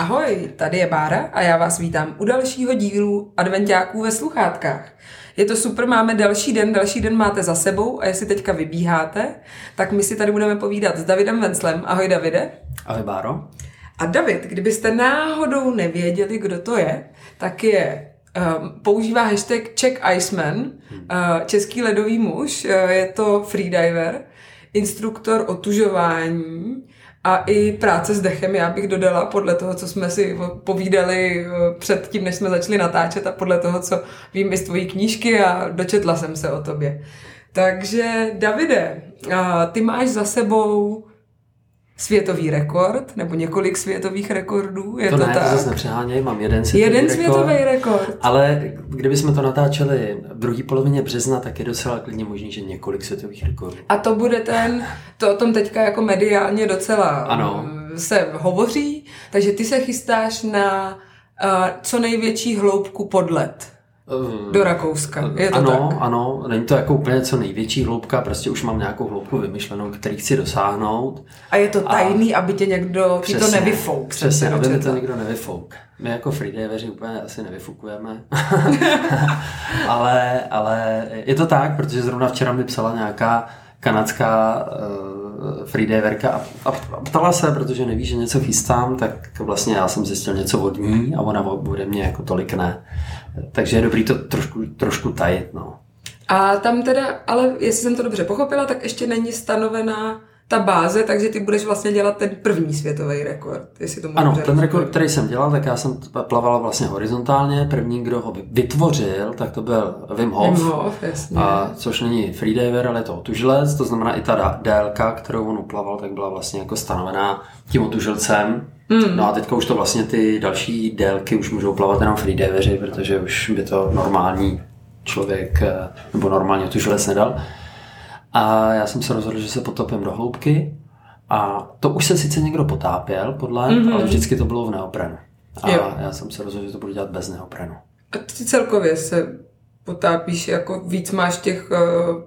Ahoj, tady je Bára a já vás vítám u dalšího dílu Adventiáků ve sluchátkách. Je to super, máme další den, další den máte za sebou a jestli teďka vybíháte, tak my si tady budeme povídat s Davidem Venclem. Ahoj Davide. Ahoj Báro. A David, kdybyste náhodou nevěděli, kdo to je, tak je Um, používá hashtag Czech Iceman, hmm. uh, český ledový muž, uh, je to freediver, instruktor otužování, a i práce s dechem, já bych dodala podle toho, co jsme si povídali eh, před tím, než jsme začali natáčet a podle toho, co vím i z tvojí knížky a dočetla jsem se o tobě. Takže Davide, ty máš za sebou světový rekord, nebo několik světových rekordů, je to, to ne, tak? to zase nepřeháněj, mám jeden světový jeden rekord. světový rekord. Ale kdybychom to natáčeli v druhé polovině března, tak je docela klidně možný, že několik světových rekordů. A to bude ten, to o tom teďka jako mediálně docela ano. se hovoří, takže ty se chystáš na uh, co největší hloubku pod led. Eh, do Rakouska. Je to ano, tak? ano, není to jako úplně co největší hloubka, prostě už mám nějakou hloubku vymyšlenou, který chci dosáhnout. A je to tajný, a... aby tě někdo ti to nevyfouk. Přesně, aby mi to někdo nevyfouk. My jako freediveři úplně asi nevyfukujeme. ale, ale je to tak, protože zrovna včera mi psala nějaká kanadská uh, freediverka a, a, a ptala se, protože neví, že něco chystám, tak vlastně já jsem zjistil něco od ní a ona ode mě jako tolik ne. Takže je dobrý to trošku, trošku tajit. No. A tam teda, ale jestli jsem to dobře pochopila, tak ještě není stanovená ta báze, takže ty budeš vlastně dělat ten první světový rekord, jestli to Ano, ten rekord, který jsem dělal, tak já jsem plaval vlastně horizontálně. První, kdo ho vytvořil, tak to byl Wim Hof. Wim Hof, jasně. A, což není freediver, ale je to otužilec, to znamená i ta délka, kterou on uplaval, tak byla vlastně jako stanovená tím otužilcem. Mm. No a teďka už to vlastně ty další délky už můžou plavat jenom freediveri, protože už by to normální člověk eh, nebo normálně otužilec nedal. A já jsem se rozhodl, že se potopím do hloubky. A to už se sice někdo potápěl podle, mm-hmm. ale vždycky to bylo v neoprenu. A jo. já jsem se rozhodl, že to budu dělat bez neoprenu. A ty celkově se potápíš, jako víc máš těch uh,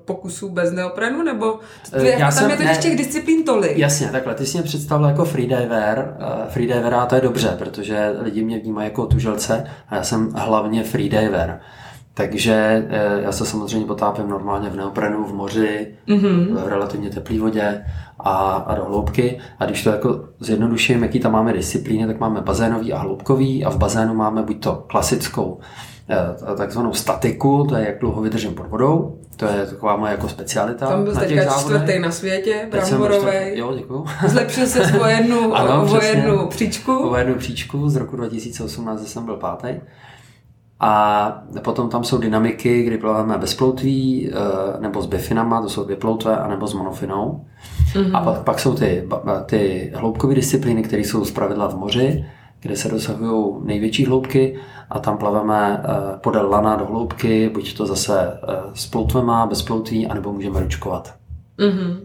pokusů bez neoprenu, nebo ty, já tam jsem, je totiž těch disciplín tolik. Jasně, takhle, ty jsi mě představil jako freediver, uh, freediver a to je dobře, protože lidi mě vnímají jako tuželce a já jsem hlavně freediver. Takže eh, já se samozřejmě potápím normálně v neoprenu, v moři, mm-hmm. v relativně teplé vodě a, a do hloubky. A když to jako zjednoduším, jaký tam máme disciplíny, tak máme bazénový a hloubkový a v bazénu máme buď to klasickou eh, takzvanou statiku, to je jak dlouho vydržím pod vodou, to je taková moje jako specialita. Tam byl teďka čtvrtý na světě, bramborový. Jo, děkuju. Zlepšil se o jednu, ano, o jednu příčku. O jednu příčku, z roku 2018 jsem byl pátý. A potom tam jsou dynamiky, kdy plaváme bez ploutví, eh, nebo s bifinama, to jsou dvě ploutve, anebo s monofinou. Mm-hmm. A pak, pak jsou ty, ty hloubkové disciplíny, které jsou zpravidla v moři, kde se dosahují největší hloubky a tam plaveme eh, podél lana do hloubky, buď to zase eh, s ploutvema, bez ploutví, anebo můžeme ručkovat. Mm-hmm.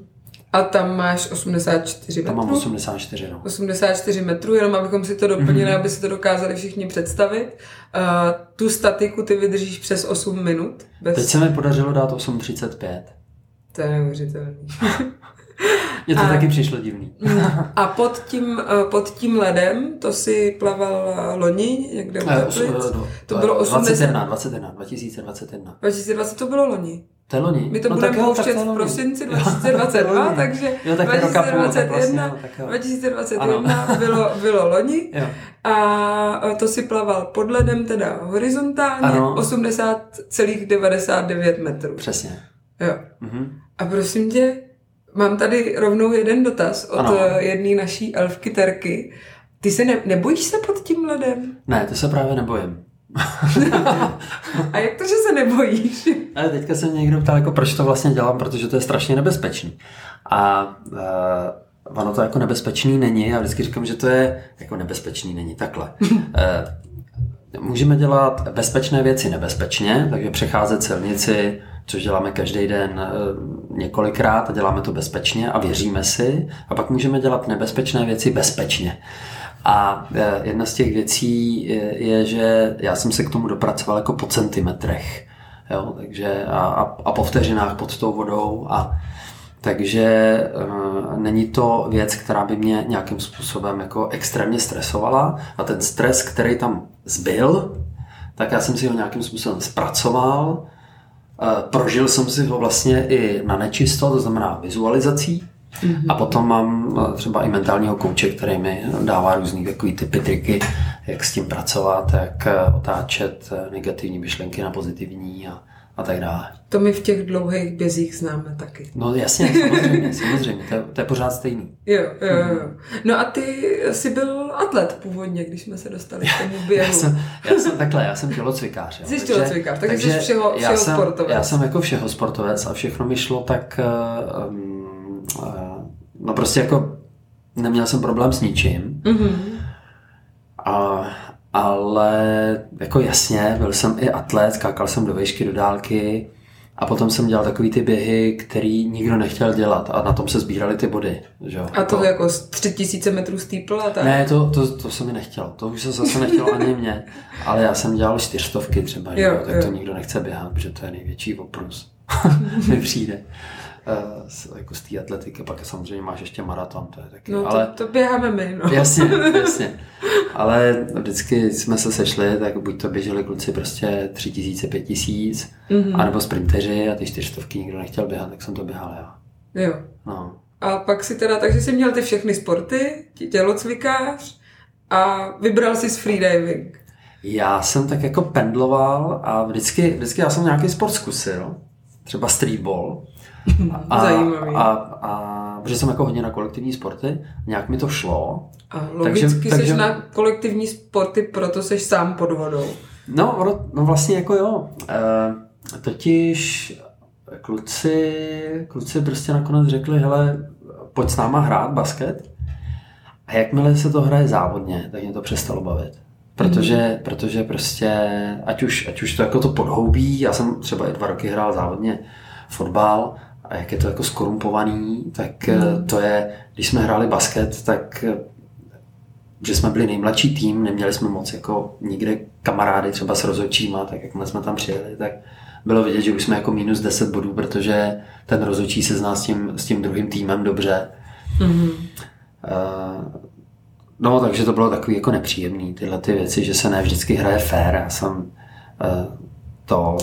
A tam máš 84 metrů? Tam mám 84, no. 84 metrů, jenom abychom si to doplnili, mm-hmm. aby si to dokázali všichni představit. Uh, tu statiku ty vydržíš přes 8 minut? Bez... Teď se mi podařilo dát 8.35. To je neuvěřitelné. Mně to a, taky přišlo divný. a pod tím, eh, pod tím ledem, to si plaval loni někde u Teplic? To bylo 21, 21, 2021. 2020 to bylo loni. To je loni. My to no, budeme pouštět v prosinci 2022, takže jo, tak 2021, půl, tak 2021 bylo, bylo loni jo. a to si plaval pod ledem, teda horizontálně, 80,99 metrů. Přesně. Jo. Mhm. A prosím tě, mám tady rovnou jeden dotaz od ano. jedné naší elfky Terky. Ty se ne, nebojíš se pod tím ledem? Ne, to se právě nebojím. a jak to, že se nebojíš? Ale teďka se mě někdo ptal, jako proč to vlastně dělám, protože to je strašně nebezpečný. A uh, ono to jako nebezpečný není. Já vždycky říkám, že to je jako nebezpečný není. Takhle. uh, můžeme dělat bezpečné věci nebezpečně, takže přecházet silnici, což děláme každý den několikrát a děláme to bezpečně a věříme si. A pak můžeme dělat nebezpečné věci bezpečně. A e, jedna z těch věcí je, že já jsem se k tomu dopracoval jako po centimetrech. Jo, takže a, a, a po vteřinách pod tou vodou. A, takže uh, není to věc, která by mě nějakým způsobem jako extrémně stresovala a ten stres, který tam zbyl, tak já jsem si ho nějakým způsobem zpracoval, prožil jsem si ho vlastně i na nečisto, to znamená vizualizací, Mm-hmm. A potom mám třeba i mentálního kouče, který mi dává různý takový typy, triky, jak s tím pracovat, jak otáčet negativní myšlenky na pozitivní a, a tak dále. To my v těch dlouhých bězích známe taky. No jasně, samozřejmě, samozřejmě, to je, to je pořád stejný. Jo, jo, jo. No a ty jsi byl atlet původně, když jsme se dostali k tomu běhu. já, jsem, já jsem takhle, já jsem tělocvikář. Jsi tělocvikář, takže, takže jsi všeho, všeho já jsem, sportovec. Já jsem jako všeho sportovec a všechno mi šlo tak, um, uh, no prostě jako neměl jsem problém s ničím. Mm-hmm. A ale jako jasně, byl jsem i atlet, skákal jsem do výšky, do dálky a potom jsem dělal takový ty běhy, který nikdo nechtěl dělat a na tom se sbíraly ty body. Že? A to jako z 3000 metrů steeple a tak? Ne, to, to, to se mi nechtělo, to už se zase nechtělo ani mě, ale já jsem dělal čtyřstovky třeba, jo, jo, tak jo. to nikdo nechce běhat, protože to je největší oprus, mi přijde. Uh, jako z té atletiky, pak samozřejmě máš ještě maraton, to je taky. No ale... to, to běháme my, no. Jasně, jasně. Ale vždycky jsme se sešli, tak buď to běželi kluci prostě tři tisíce, pět tisíc, mm-hmm. anebo sprinteři a ty čtyřstovky nikdo nechtěl běhat, tak jsem to běhal já. Jo. No. A pak si teda, takže jsi měl ty všechny sporty, tělocvikář a vybral si freediving. Já jsem tak jako pendloval a vždycky, vždycky já jsem nějaký sport zkusil, třeba streetball. A, Zajímavý. A, a, protože jsem jako hodně na kolektivní sporty, nějak mi to šlo. A logicky takže, takže... jsi na kolektivní sporty, proto jsi sám pod vodou. No, no vlastně jako jo. E, totiž kluci, kluci prostě nakonec řekli, hele, pojď s náma hrát basket. A jakmile se to hraje závodně, tak mě to přestalo bavit. Protože, mm. protože prostě, ať už, ať už to jako to podhoubí, já jsem třeba i dva roky hrál závodně fotbal a jak je to jako skorumpovaný, tak mm. to je, když jsme hráli basket, tak že jsme byli nejmladší tým, neměli jsme moc jako nikde kamarády třeba s rozhodčíma, tak jak jsme tam přijeli, tak bylo vidět, že už jsme jako minus 10 bodů, protože ten rozhodčí se zná s tím, s tím druhým týmem dobře. Mm-hmm. Uh, no, takže to bylo takový jako nepříjemný, tyhle ty věci, že se ne vždycky hraje fair. Já jsem to,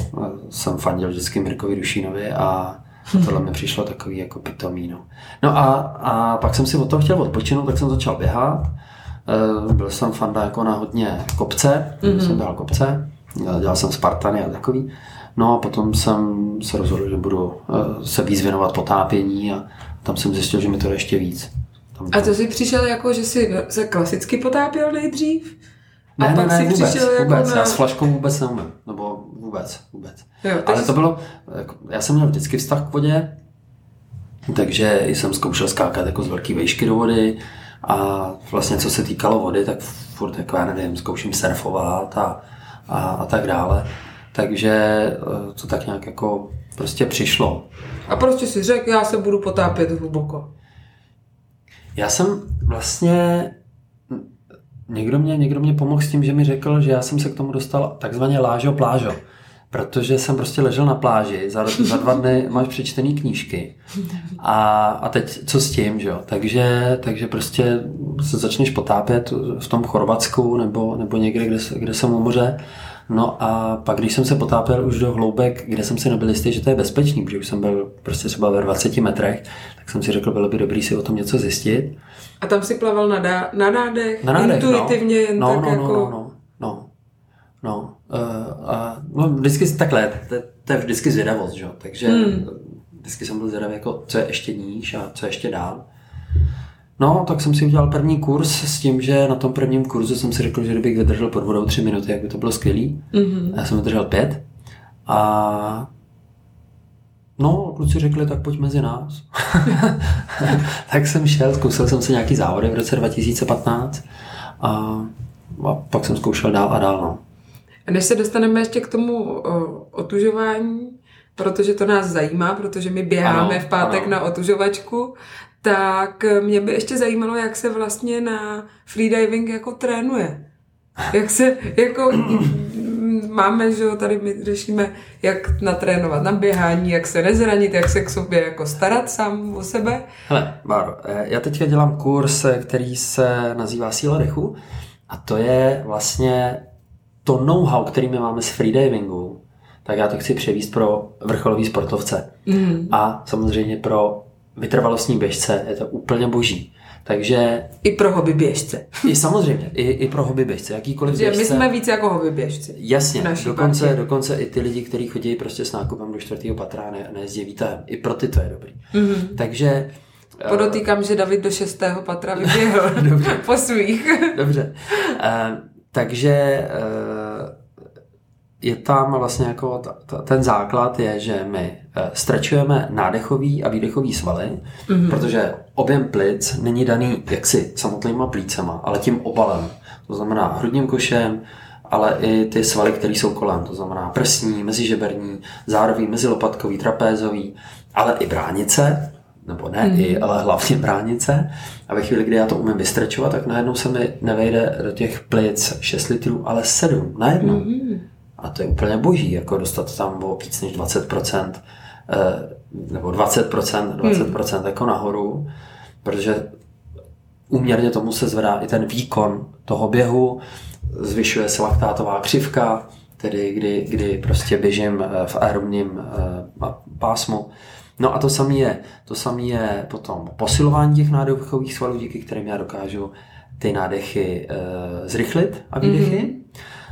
jsem fandil vždycky Mirkovi Dušínovi a tohle mi přišlo takový jako pitomý. No, no a, a pak jsem si od toho chtěl odpočinout, tak jsem začal běhat. Uh, byl jsem fanda jako na hodně kopce, mm-hmm. jsem dělal kopce, dělal jsem Spartany a takový. No a potom jsem se rozhodl, že budu uh, se víc věnovat potápění a tam jsem zjistil, že mi to jde ještě víc. Tam a to jsi přišel jako, že jsi se klasicky potápěl nejdřív? Ne, a ne, ne, vůbec, přišel jako vůbec. Na... Já s flaškou vůbec neumím, nebo vůbec, vůbec. Jo, Ale to bylo, jako, já jsem měl vždycky vztah k vodě, takže jsem zkoušel skákat jako z velké výšky do vody a vlastně co se týkalo vody, tak furt jako já nevím, zkouším surfovat a, a, a tak dále. Takže eh, to tak nějak jako prostě přišlo. A prostě si řekl, já se budu potápět hluboko. Já jsem vlastně někdo mě, někdo mě pomohl s tím, že mi řekl, že já jsem se k tomu dostal takzvaně lážo plážo. Protože jsem prostě ležel na pláži, za, za dva dny máš přečtený knížky a, a teď co s tím, že jo? Takže, takže prostě se začneš potápět v tom Chorvatsku nebo, nebo někde, kde, kde jsem u moře No a pak, když jsem se potápěl už do hloubek, kde jsem si nebyl jistý, že to je bezpečný, protože už jsem byl prostě třeba ve 20 metrech, tak jsem si řekl, bylo by dobrý si o tom něco zjistit. A tam si plaval na, dá, na nádech, na nádech no. intuitivně, no. jen no, tak no, jako... No, no, no, no. Uh, uh, no vždycky takhle, to, to je vždycky zvědavost, že? takže hmm. vždycky jsem byl zvědavý, jako, co je ještě níž a co je ještě dál. No, tak jsem si udělal první kurz s tím, že na tom prvním kurzu jsem si řekl, že kdybych vydržel pod vodou tři minuty, jak by to bylo skvělý. Mm-hmm. Já jsem vydržel pět. A no, kluci řekli, tak pojď mezi nás. tak jsem šel, zkusil jsem si nějaký závody v roce 2015 a, a pak jsem zkoušel dál a dál. No. A než se dostaneme ještě k tomu otužování, protože to nás zajímá, protože my běháme ano, v pátek ano. na otužovačku, tak mě by ještě zajímalo, jak se vlastně na freediving jako trénuje. Jak se, jako, máme, že jo, tady my řešíme, jak natrénovat na běhání, jak se nezranit, jak se k sobě jako starat sám o sebe. Hele, Báro, eh, já teďka dělám kurz, eh, který se nazývá Síla dechu a to je vlastně to know-how, který my máme z freedivingu, tak já to chci převíst pro vrcholový sportovce. Mm. A samozřejmě pro vytrvalostní běžce je to úplně boží. Takže... I pro hobby běžce. I samozřejmě, i, i pro hobby běžce, jakýkoliv běžce. My jsme víc jako hobby běžci. Jasně, dokonce, dokonce i ty lidi, kteří chodí prostě s nákupem do čtvrtého patra a nejezdí výtahem. I pro ty to je dobrý. Mm-hmm. Takže Podotýkám, že David do šestého patra vyběhl po svých. Dobře. Uh, takže uh, je tam vlastně jako ten základ je, že my uh, strečujeme nádechový a výdechový svaly, mm-hmm. protože objem plic není daný jaksi samotnýma plícema, ale tím obalem. To znamená hrudním košem, ale i ty svaly, které jsou kolem, to znamená prsní, mezižeberní, zárový, mezilopatkový, trapézový, ale i bránice, nebo ne mm. i, ale hlavně bránice. A ve chvíli, kdy já to umím vystrečovat, tak najednou se mi nevejde do těch plic 6 litrů, ale 7 najednou. Mm. A to je úplně boží, jako dostat tam o víc než 20%, eh, nebo 20%, 20% mm. jako nahoru, protože úměrně tomu se zvedá i ten výkon toho běhu, zvyšuje se laktátová křivka, tedy kdy, kdy prostě běžím eh, v aerobním eh, pásmu, No a to samé je, to samé je potom posilování těch nádechových svalů, díky kterým já dokážu ty nádechy e, zrychlit a výdechy. Mm-hmm.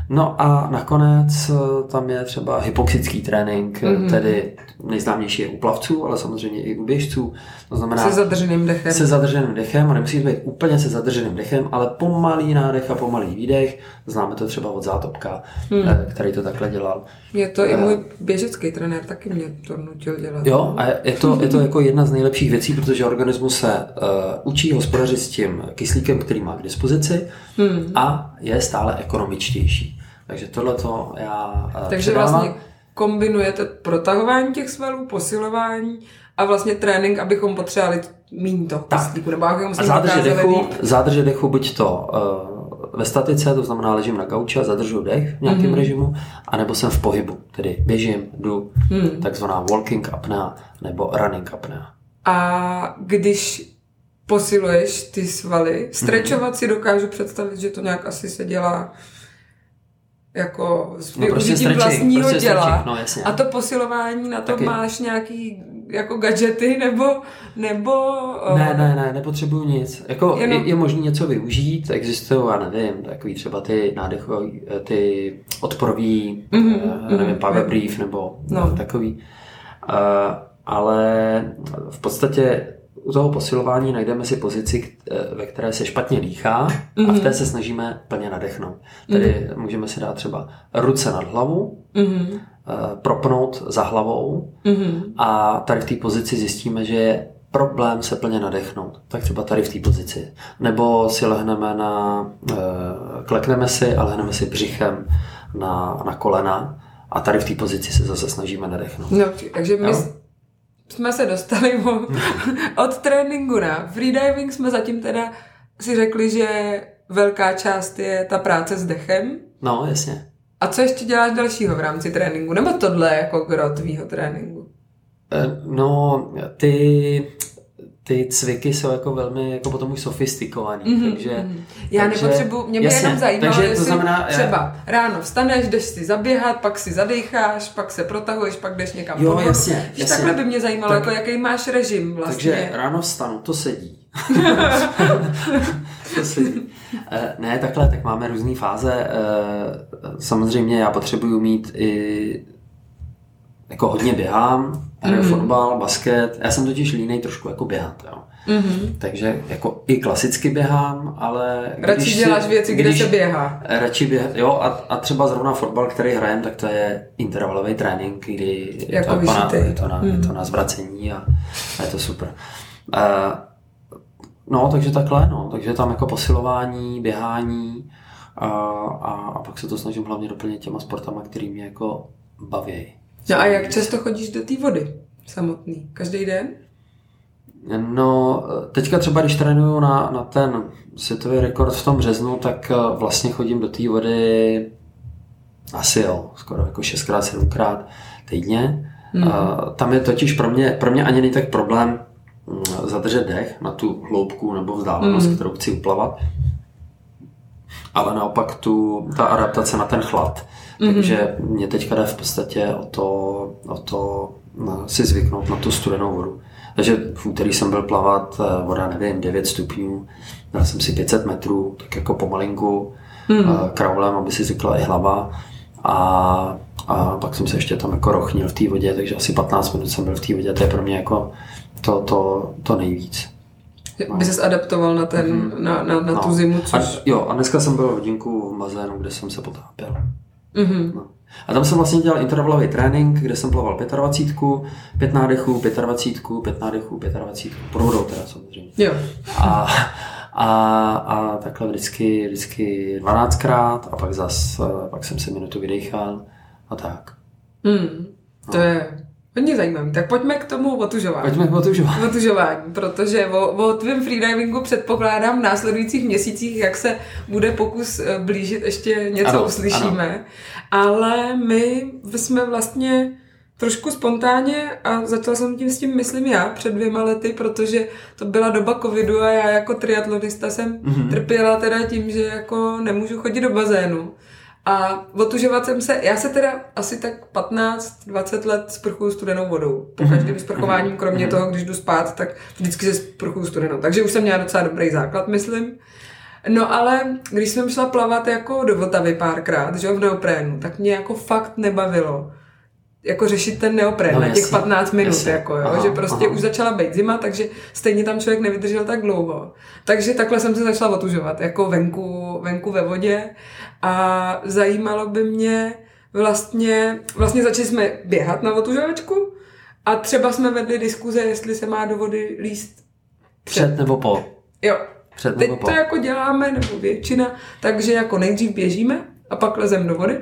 No a nakonec eh, tam je třeba hypoxický trénink, mm-hmm. tedy nejznámější je u plavců, ale samozřejmě i u běžců. To znamená se zadrženým dechem. Se zadrženým dechem a nemusí být úplně se zadrženým dechem, ale pomalý nádech a pomalý výdech. Známe to třeba od Zátopka, mm. který to takhle dělal. Je to i můj běžecký trenér, taky mě to nutil dělat. Jo, a je to, je to jako jedna z nejlepších věcí, protože organismus se uh, učí hospodařit s tím kyslíkem, který má k dispozici mm. a je stále ekonomičtější. Takže tohle to já uh, Takže předávám. vlastně kombinujete protahování těch svalů, posilování a vlastně trénink, abychom potřebovali mít to kyslíku, nebo abychom a zádrže dechu, zádrže dechu, buď to uh, ve statice, to znamená ležím na gauči a zadržu dech v nějakém mm-hmm. režimu, anebo jsem v pohybu, tedy běžím, jdu, mm. takzvaná walking apnea nebo running apnea. A když posiluješ ty svaly, strečovat mm-hmm. si dokážu představit, že to nějak asi se dělá jako s no prostě stretching, vlastního prostě děla. No, jasně. A to posilování, na to Taky. máš nějaký jako gadgety nebo, nebo... Ne, ne, ne, nepotřebuju nic. Jako jenom... je, je možné něco využít, existují, já nevím, takový třeba ty nádechové, ty odporový, mm-hmm, uh, nevím, power brief nebo no. takový. Uh, ale v podstatě u toho posilování najdeme si pozici, eh, ve které se špatně dýchá mm-hmm. a v mhm. té se snažíme plně nadechnout. Tedy mm-hmm. můžeme si dát třeba ruce nad hlavu, mm-hmm. propnout za hlavou mm-hmm. a tady v té pozici zjistíme, že je problém se plně nadechnout. Tak třeba tady v té pozici. Nebo si lehneme na, eh, klekneme si a lehneme si břichem na, na kolena a tady v té pozici se zase snažíme nadechnout. No, takže my, jo? Jsme se dostali od tréninku na freediving jsme zatím teda si řekli, že velká část je ta práce s dechem. No, jasně. A co ještě děláš dalšího v rámci tréninku? Nebo tohle jako gro tvýho tréninku? Eh, no, ty ty cviky jsou jako velmi jako potom už sofistikovaný, mm-hmm, takže... Mm-hmm. Já takže, nepotřebuji, mě by jasně, jenom zajímalo, takže to znamená, třeba já... ráno vstaneš, jdeš si zaběhat, pak si zadecháš, pak se protahuješ, pak jdeš někam Jo, jasně, jasně. Takhle by mě zajímalo, tak, jako jaký máš režim vlastně. Takže ráno vstanu, to sedí. to sedí. Eh, ne, takhle, tak máme různé fáze. Eh, samozřejmě já potřebuju mít i jako hodně běhám, hraju mm-hmm. fotbal, basket. Já jsem totiž línej trošku jako běhat, jo. Mm-hmm. Takže jako i klasicky běhám, ale... Radši když děláš si, věci, kde se běhá. Radši běhá, jo, a, a třeba zrovna fotbal, který hrajem, tak to je intervalový trénink, kdy jako to, na, je, to na, mm. je to na zvracení a, a je to super. Uh, no, takže takhle, no, takže tam jako posilování, běhání a, a, a pak se to snažím hlavně doplnit těma sportama, který mě jako baví. No a jak často chodíš do té vody samotný? Každý den? No, teďka třeba, když trénuju na, na ten světový rekord v tom březnu, tak eh, vlastně chodím do té vody asi jo, skoro jako 6x, 7x týdně. Mm. Tam je totiž pro mě, pro mě ani není tak problém mm, zadržet dech na tu hloubku nebo vzdálenost, mm. kterou chci uplavat, ale naopak tu, ta adaptace na ten chlad. Mm-hmm. Takže mě teďka jde v podstatě o to, o to no, si zvyknout na tu studenou vodu. Takže v úterý jsem byl plavat, eh, voda nevím, 9 stupňů, dal jsem si 500 metrů, tak jako pomalinku, mm. kraulem, aby si zvykla i hlava. A, a pak jsem se ještě tam jako rochnil v té vodě, takže asi 15 minut jsem byl v té vodě, to je pro mě jako to, to, to nejvíc. No. By ses adaptoval na, ten, mm-hmm. na, na, na no. tu zimu, což... A, jo, a dneska jsem byl hodinku v bazénu, kde jsem se potápěl. Mm-hmm. No. A tam jsem vlastně dělal intervalový trénink, kde jsem plaval 25, 5 nádechů, 25, 5 nádechů, 25, pod vodou teda samozřejmě. Jo. A, a, a takhle vždycky, vždycky 12krát a pak zas, pak jsem se minutu vydechal a tak. Mm, to no. je Hodně zajímavý. Tak pojďme k tomu otužování. Pojďme k otužování. Otužování, protože o, o tvém freedivingu předpokládám v následujících měsících, jak se bude pokus eh, blížit, ještě něco ano, uslyšíme. Ano. Ale my jsme vlastně trošku spontánně a začala jsem tím s tím myslím já před dvěma lety, protože to byla doba covidu a já jako triatlonista jsem mm-hmm. trpěla teda tím, že jako nemůžu chodit do bazénu. A otužovat jsem se, já se teda asi tak 15-20 let sprchuju studenou vodou. Po mhm. každém sprchováním, mhm. kromě mm-hmm. toho, když jdu spát, tak vždycky se sprchuju studenou. Takže už jsem měla docela dobrý základ, myslím. No ale když jsem šla plavat jako do Vltavy párkrát, že jo, v neoprénu, tak mě jako fakt nebavilo jako řešit ten neoprén no, na těch 15 minut, jasně. jako, jo, aha, že prostě aha. už začala být zima, takže stejně tam člověk nevydržel tak dlouho. Takže takhle jsem se začala otužovat, jako venku, venku ve vodě a zajímalo by mě vlastně, vlastně začali jsme běhat na otužovačku a třeba jsme vedli diskuze, jestli se má do vody líst před, před nebo po. Jo. Před nebo Teď po. to jako děláme, nebo většina, takže jako nejdřív běžíme a pak lezem do vody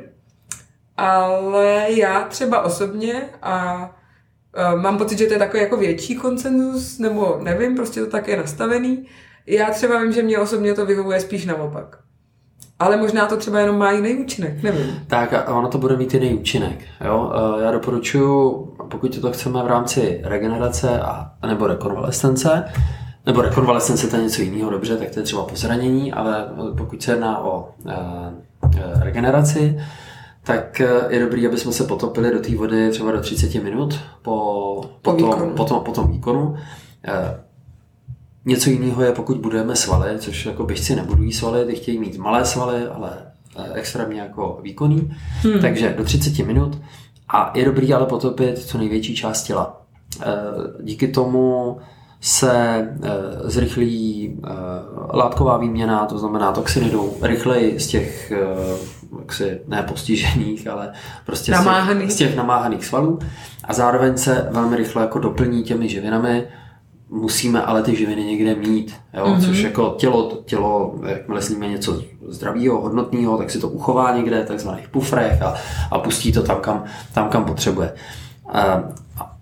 ale já třeba osobně a uh, mám pocit, že to je takový jako větší konsenzus, nebo nevím, prostě to tak je nastavený. Já třeba vím, že mě osobně to vyhovuje spíš naopak. Ale možná to třeba jenom má jiný účinek, nevím. Tak a ono to bude mít jiný účinek. Jo? E, já doporučuji, pokud to chceme v rámci regenerace a, nebo rekonvalescence, nebo rekonvalescence to je něco jiného, dobře, tak to je třeba po zranění, ale pokud se jedná o e, e, regeneraci, tak eh, je dobrý, aby jsme se potopili do té vody třeba do 30 minut po, po, po, tom, po, tom, po tom výkonu. Eh, něco jiného je, pokud budeme svaly, což jako běžci nebudují svaly, ty chtějí mít malé svaly, ale eh, extrémně jako výkonný. Hmm. Takže do 30 minut a je dobrý ale potopit co největší část těla. Díky tomu se zrychlí látková výměna, to znamená toxiny jdou rychleji z těch jaksi ne postižených, ale prostě z těch, z těch namáhaných svalů a zároveň se velmi rychle jako doplní těmi živinami, musíme ale ty živiny někde mít, jo? Mm-hmm. což jako tělo, tělo, jakmile sníme něco zdravého, hodnotného, tak si to uchová někde, takzvaných pufrech a, a pustí to tam, kam, tam, kam potřebuje. A,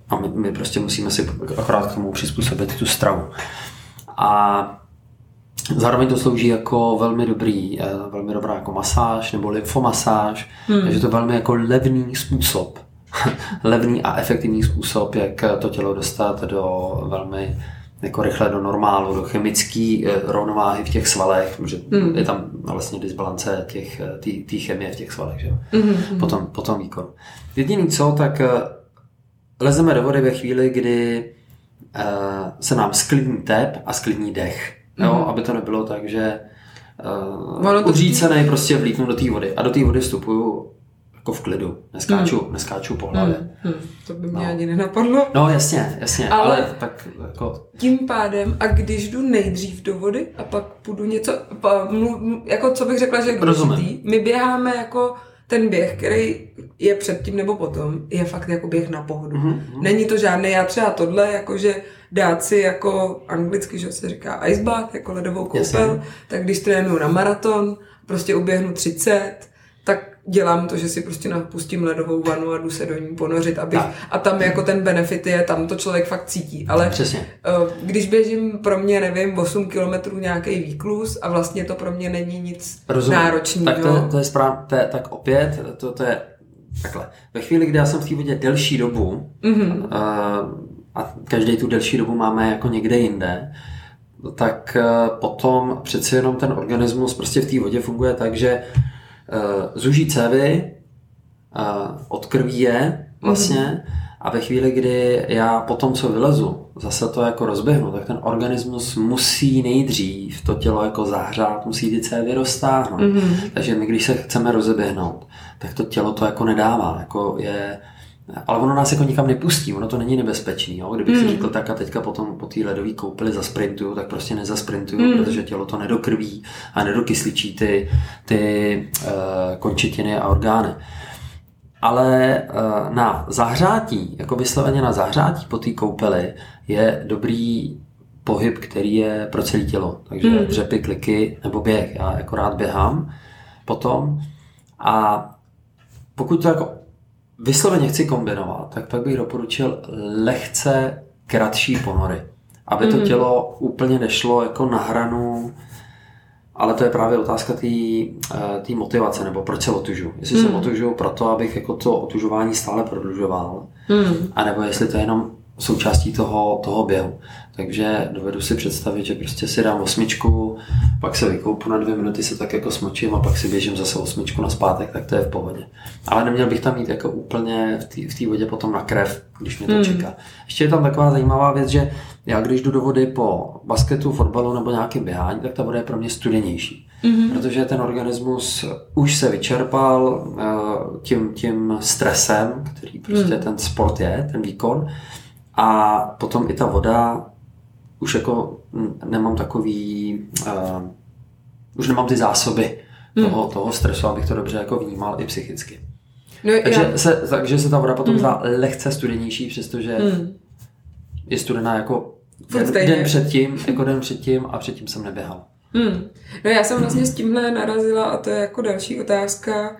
a my, my prostě musíme si akorát k tomu přizpůsobit tu stravu. A Zároveň to slouží jako velmi dobrý, eh, velmi dobrá jako masáž nebo lymfomasáž, hmm. takže to je velmi jako levný způsob, levný a efektivní způsob, jak to tělo dostat do velmi jako rychle do normálu, do chemické eh, rovnováhy v těch svalech, protože hmm. je tam vlastně disbalance těch, eh, té chemie v těch svalech, že? Hmm. Potom, potom výkon. Jediný co, tak lezeme do vody ve chvíli, kdy se nám sklidní tep a sklidní dech. Jo, mm-hmm. aby to nebylo tak, že uh, uřícený prostě vlítnu do té vody a do té vody vstupuju jako v klidu, neskáču, mm. neskáču po hlavě. Mm. Mm. To by mě no. ani nenapadlo. No jasně, jasně, ale, ale tak jako... Tím pádem, a když jdu nejdřív do vody a pak půjdu něco, jako co bych řekla, že je důležitý, my běháme jako ten běh, který je předtím nebo potom, je fakt jako běh na pohodu. Mm-hmm. Není to žádný, já třeba tohle, jakože dát si jako anglicky, že se říká ice bath, jako ledovou koupel, Jasně. tak když trénuju na maraton, prostě uběhnu 30, tak dělám to, že si prostě napustím ledovou vanu a jdu se do ní ponořit, abych, Tak. a tam jako ten benefit je, tam to člověk fakt cítí. Ale Přesně. eh, když běžím pro mě, nevím, 8 kilometrů nějaký výklus a vlastně to pro mě není nic Rozumím. náročného. Tak to, je- to je správ, to je, tak opět, to, to je takhle. Ve chvíli, kdy já jsem v té vodě delší dobu, mm-hmm. a každý tu delší dobu máme jako někde jinde, tak eh, potom přeci jenom ten organismus prostě v té vodě funguje tak, že zuží cévy, eh, odkrví je vlastně a ve chvíli, kdy já potom, co vylezu, zase to jako rozběhnu, tak ten organismus musí nejdřív to tělo jako zahřát, musí ty cévy roztáhnout. Mm-hmm. Takže my, když se chceme rozeběhnout, tak to tělo to jako nedává, jako je ale ono nás jako nikam nepustí, ono to není nebezpečný. Jo? Kdybych mm. si řekl tak a teďka potom po té ledové koupeli zasprintuju, tak prostě nezasprintuju, mm. protože tělo to nedokrví a nedokysličí ty, ty uh, končetiny a orgány. Ale uh, na zahřátí, jako vysloveně na zahřátí po té koupeli, je dobrý pohyb, který je pro celé tělo. Takže mm. dřepy, kliky nebo běh. Já jako rád běhám potom. A pokud to jako vysloveně chci kombinovat, tak pak bych doporučil lehce kratší ponory. Aby to tělo úplně nešlo jako na hranu, ale to je právě otázka té motivace, nebo proč se otužu. Jestli se otužu proto, abych jako to otužování stále prodlužoval, anebo jestli to je jenom součástí toho, toho běhu. Takže dovedu si představit, že prostě si dám osmičku, pak se vykoupu na dvě minuty, se tak jako smočím a pak si běžím zase osmičku na zpátek, tak to je v pohodě. Ale neměl bych tam mít jako úplně v té vodě potom na krev, když mě to hmm. čeká. Ještě je tam taková zajímavá věc, že já když jdu do vody po basketu, fotbalu nebo nějakém běhání, tak ta voda je pro mě studenější. Mm-hmm. Protože ten organismus už se vyčerpal uh, tím, tím stresem, který prostě mm. ten sport je, ten výkon. A potom i ta voda už jako nemám takový, uh, už nemám ty zásoby mm. toho, toho stresu, abych to dobře jako vnímal i psychicky. No, takže, já... se, takže se ta voda potom mm. zdá lehce studenější, přestože mm. je studená jako den, den předtím, jako den předtím a předtím jsem neběhal. Hmm. No já jsem vlastně s tímhle narazila a to je jako další otázka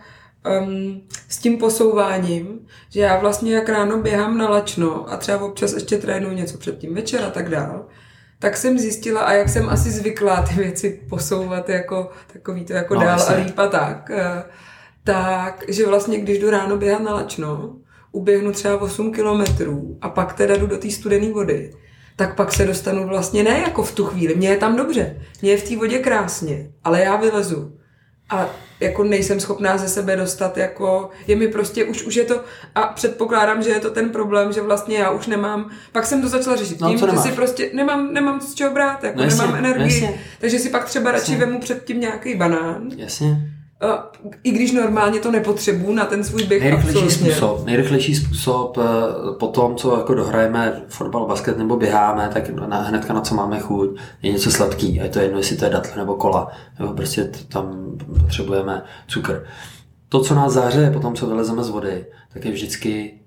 um, s tím posouváním, že já vlastně jak ráno běhám na lačno a třeba občas ještě trénuju něco před tím večer a tak dál, tak jsem zjistila a jak jsem asi zvyklá ty věci posouvat jako takový to jako no, dál a líp a tak, tak, že vlastně když jdu ráno běhat na lačno, uběhnu třeba 8 kilometrů a pak teda jdu do té studené vody, tak pak se dostanu vlastně ne jako v tu chvíli. Mně je tam dobře, mně je v té vodě krásně, ale já vylezu. A jako nejsem schopná ze sebe dostat, jako je mi prostě, už, už je to, a předpokládám, že je to ten problém, že vlastně já už nemám, pak jsem to začala řešit tím, no, že si prostě nemám, nemám z čeho brát, jako no, jasně, nemám energii, jasně. takže si pak třeba radši jasně. vemu předtím nějaký banán. Jasně. I když normálně to nepotřebuju na ten svůj běh. Nejrychlejší absolutně. způsob, nejrychlejší způsob po tom, co jako dohrajeme fotbal, basket nebo běháme, tak na, hnedka na co máme chuť, je něco sladký. A je to jedno, jestli to je datle nebo kola. Nebo prostě tam potřebujeme cukr. To, co nás zahřeje po tom, co vylezeme z vody, tak je vždycky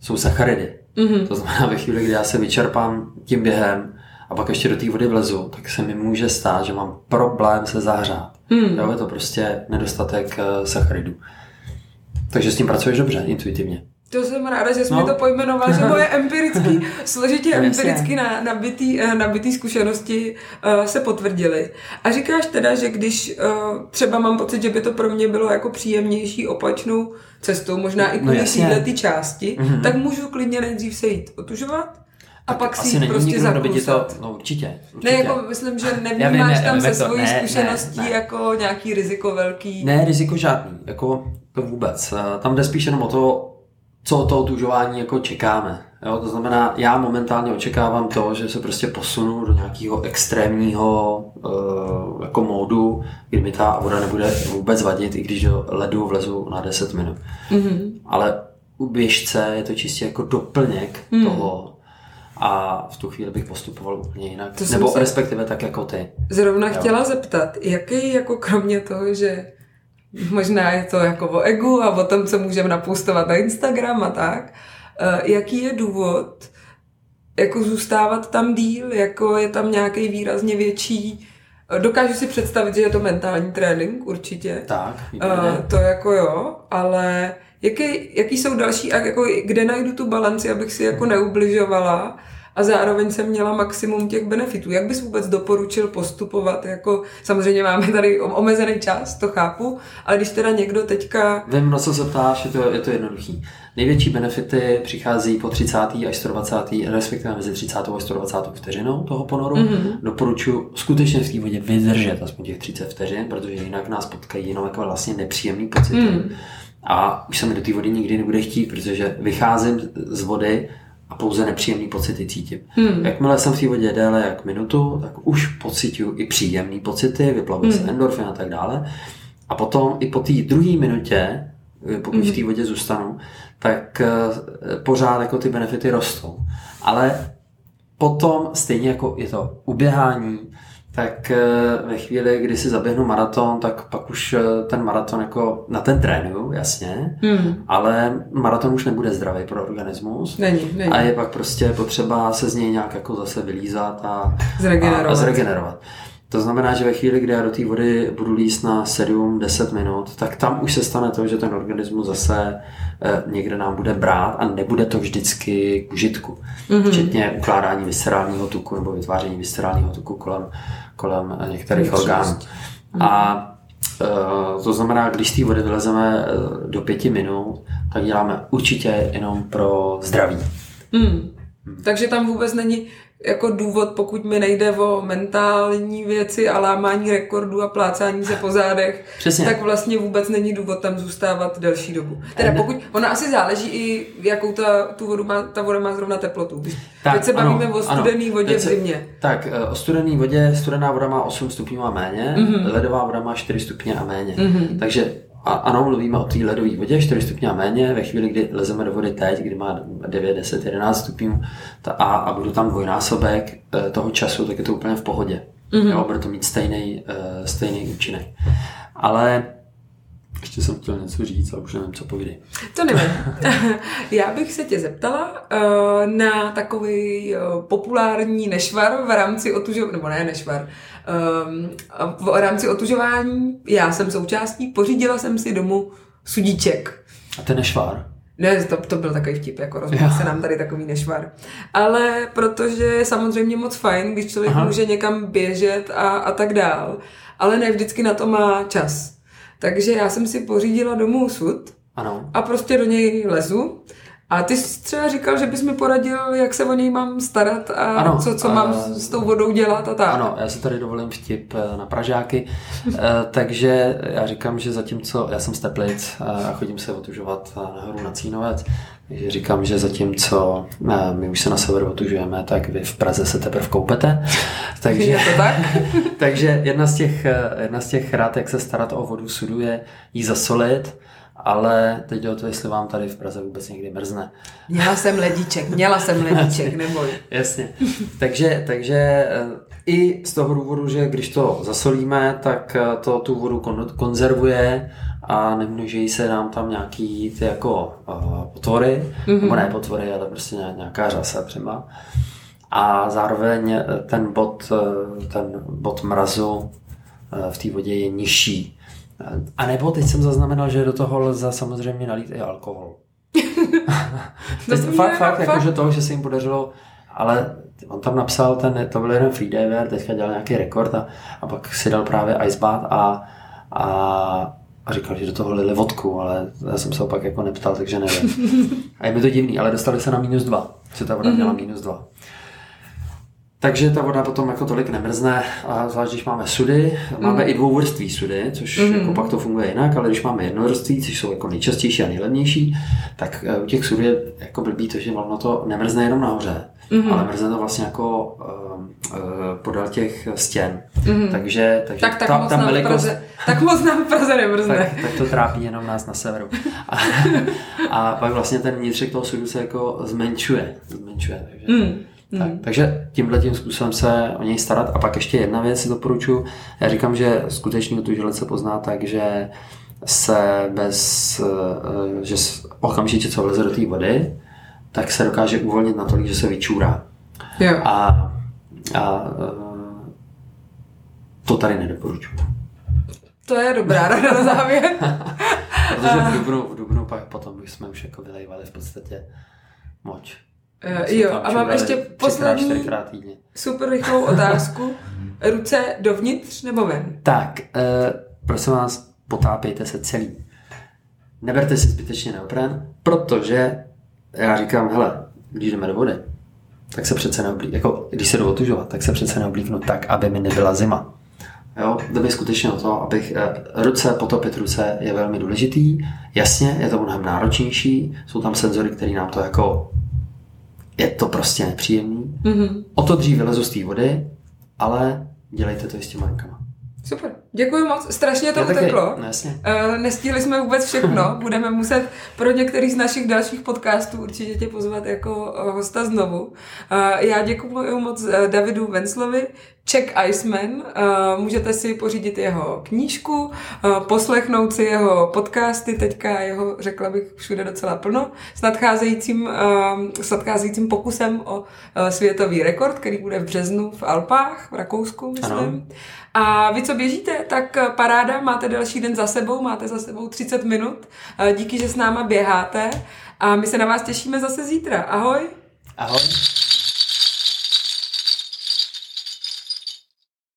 jsou sacharidy. Mm-hmm. To znamená, ve chvíli, kdy já se vyčerpám tím během, a pak ještě do té vody vlezu, tak se mi může stát, že mám problém se zahřát. Hmm. Jo, je to prostě nedostatek uh, sacharidů. Takže s tím pracuješ dobře, intuitivně. To jsem ráda, že jsi no. mi to pojmenoval, že moje empirický, složitě empiricky na, nabitý, nabitý zkušenosti uh, se potvrdily. A říkáš teda, že když uh, třeba mám pocit, že by to pro mě bylo jako příjemnější opačnou cestou, možná i kvůli no ty části, mm-hmm. tak můžu klidně nejdřív se jít otužovat a pak si ji prostě zakusat. To, no určitě, určitě. Ne, jako myslím, že nevnímáš tam se svojí ne, zkušeností ne, ne. jako nějaký riziko velký. Ne, riziko žádný, jako to vůbec. Tam jde spíš jenom o to, co od toho tužování jako čekáme. Jo? To znamená, já momentálně očekávám to, že se prostě posunu do nějakého extrémního uh, jako módu, kdy mi ta voda nebude vůbec vadit, i když do ledu vlezu na 10 minut. Mm-hmm. Ale u běžce je to čistě jako doplněk mm. toho, a v tu chvíli bych postupoval úplně jinak. To Nebo se... respektive tak jako ty. Zrovna jo. chtěla zeptat, jaký jako kromě toho, že možná je to jako o egu a o tom, co můžeme napustovat na Instagram a tak, uh, jaký je důvod jako zůstávat tam díl, jako je tam nějaký výrazně větší Dokážu si představit, že je to mentální trénink, určitě. Tak, uh, to jako jo, ale jaký, jaký jsou další, a jako kde najdu tu balanci, abych si jako neubližovala a zároveň jsem měla maximum těch benefitů. Jak bys vůbec doporučil postupovat? Jako, samozřejmě máme tady omezený čas, to chápu, ale když teda někdo teďka... Vím, na co se ptáš, je to, je to jednoduchý. Největší benefity přichází po 30. až 120. respektive mezi 30. a 120. vteřinou toho ponoru. Mm-hmm. Doporučuji skutečně v té vodě vydržet aspoň těch 30 vteřin, protože jinak nás potkají jenom jako vlastně nepříjemný pocit. Mm. A už se mi do té vody nikdy nebude chtít, protože vycházím z vody a pouze nepříjemný pocity cítím. Hmm. Jakmile jsem v té vodě déle jak minutu, tak už pocituju i příjemné pocity, vyplavuje hmm. se endorfin a tak dále. A potom i po té druhé minutě, pokud hmm. v té vodě zůstanu, tak eh, pořád jako ty benefity rostou. Ale potom stejně jako je to uběhání, tak eh, ve chvíli, kdy si zaběhnu maraton, tak pak už eh, ten maraton jako na ten trénuju, jasně, hmm. ale maraton už nebude zdravý pro organismus. Není, není. A je pak prostě potřeba se z něj nějak jako zase vylízat a zregenerovat. A, a zregenerovat. To znamená, že ve chvíli, kdy já do té vody budu líst na 7-10 minut, tak tam už se stane to, že ten organismus zase eh, někde nám bude brát a nebude to vždycky k užitku. Mm-hmm. Včetně ukládání viscerálního tuku nebo vytváření viscerálního tuku kolem, kolem některých orgánů. A Uh, to znamená, když z té vody vylezeme uh, do pěti minut, tak děláme určitě jenom pro zdraví. Mm. Hmm. Takže tam vůbec není jako důvod, pokud mi nejde o mentální věci a lámání rekordů a plácání se po zádech, Přesně. tak vlastně vůbec není důvod tam zůstávat delší dobu. Teda pokud, ona asi záleží i, jakou ta, tu vodu má, ta voda má zrovna teplotu. Tak, Teď se bavíme ano, o studené vodě se, v zimě. Tak, eh, o studené vodě, studená voda má 8 stupňů a méně, mm-hmm. ledová voda má 4 stupně a méně. Mm-hmm. Takže a ano, mluvíme o té ledové vodě, 4 stupně a méně, ve chvíli, kdy lezeme do vody teď, kdy má 9, 10, 11 stupňů ta, a, a budu tam dvojnásobek e, toho času, tak je to úplně v pohodě. Mm-hmm. Jo, bude to mít stejný, e, stejný účinek. Ale ještě jsem chtěl něco říct, ale už nevím, co povídej. To nevím. Já bych se tě zeptala uh, na takový uh, populární nešvar v rámci otužování, nebo ne nešvar, um, v rámci otužování, já jsem součástí, pořídila jsem si domů sudíček. A ten nešvar? Ne, to, to byl takový vtip, jako rozumí se nám tady takový nešvar. Ale protože je samozřejmě moc fajn, když člověk Aha. může někam běžet a, a tak dál, ale ne vždycky na to má čas. Takže já jsem si pořídila domů sud ano. a prostě do něj lezu. A ty jsi třeba říkal, že bys mi poradil, jak se o něj mám starat a ano, co, co mám uh, s tou vodou dělat a tak. Ano, já si tady dovolím vtip eh, na Pražáky. uh, takže já říkám, že zatímco já jsem z Teplic a chodím se otužovat nahoru na Cínovec, takže říkám, že zatímco my už se na severu otužujeme, tak vy v Praze se teprve koupete. takže, je to tak? takže jedna z, těch, jedna z těch rad, jak se starat o vodu sudu, je jí zasolit ale teď jde o to, jestli vám tady v Praze vůbec někdy mrzne. Měla jsem ledíček, měla jsem ledíček, neboj. Jasně. Takže, takže eh, i z toho důvodu, že když to zasolíme, tak eh, to tu vodu konzervuje a nemnoží se nám tam nějaký ty jako uh, potvory, mm-hmm. nebo ne potvory, ale prostě nějaká řasa třeba. A zároveň ten bod, ten bod mrazu v té vodě je nižší, a nebo teď jsem zaznamenal, že do toho lze samozřejmě nalít i alkohol. to fakt, fakt, jako, že to, že se jim podařilo, ale on tam napsal, ten, to byl jeden freediver, teďka dělal nějaký rekord a, a pak si dal právě ice bath a, a, a říkal, že do toho lili vodku, ale já jsem se opak jako neptal, takže nevím. A je mi to divný, ale dostali se na minus dva, že ta voda měla mhm. minus dva. Takže ta voda potom jako tolik nemrzne, a zvlášť když máme sudy. Máme mm. i dvouvrství sudy, což mm. jako pak to funguje jinak, ale když máme jednovrství, což jsou jako nejčastější a nejlevnější, tak eh, u těch sudů je jako blbý to, že ono to nemrzne jenom nahoře, mm. ale mrzne to vlastně jako uh, uh, podél těch stěn. Mm. Takže, takže tak, tak, ta, moc ta velikost... Praze, tak moc nám v Praze nemrzne. tak, tak to trápí jenom nás na severu. A, a pak vlastně ten vnitřek toho sudu se jako zmenšuje. zmenšuje takže... Mm. Tak, hmm. takže tímhle tím způsobem se o něj starat. A pak ještě jedna věc si doporučuji. Já říkám, že skutečný otužilec se pozná tak, že se bez, eh, že okamžitě co vleze do té vody, tak se dokáže uvolnit natolik, že se vyčůrá. Jo. A, a eh, to tady nedoporučuji. To je dobrá rada na závěr. Protože v Dubnu, v Dubnu pak potom jsme už jako vylejvali v podstatě moč. Uh, jo, a mám ještě poslední super rychlou otázku. Ruce dovnitř nebo ven? Tak, uh, prosím vás, potápějte se celý. Neberte si zbytečně neopren, protože já říkám, hele, když jdeme do vody, tak se přece neoblíknu, jako když se jdu otužovat, tak se přece neoblíknu tak, aby mi nebyla zima. Jo, jde skutečně o to, abych eh, ruce, potopit ruce je velmi důležitý. Jasně, je to mnohem náročnější, jsou tam senzory, které nám to jako je to prostě nepříjemný. Mm-hmm. O to dřív vylezu z té vody, ale dělejte to i s těma rukama. Super, děkuji moc, strašně to uteklo. No, uh, nestihli jsme vůbec všechno, budeme muset pro některý z našich dalších podcastů určitě tě pozvat jako uh, hosta znovu. Uh, já děkuji moc Davidu Venclovi, Czech Iceman. Uh, můžete si pořídit jeho knížku, uh, poslechnout si jeho podcasty, teďka jeho, řekla bych, všude docela plno, s nadcházejícím, uh, s nadcházejícím pokusem o světový rekord, který bude v březnu v Alpách, v Rakousku, myslím. Ano. A vy, co běžíte, tak paráda, máte další den za sebou, máte za sebou 30 minut. Díky, že s náma běháte a my se na vás těšíme zase zítra. Ahoj! Ahoj!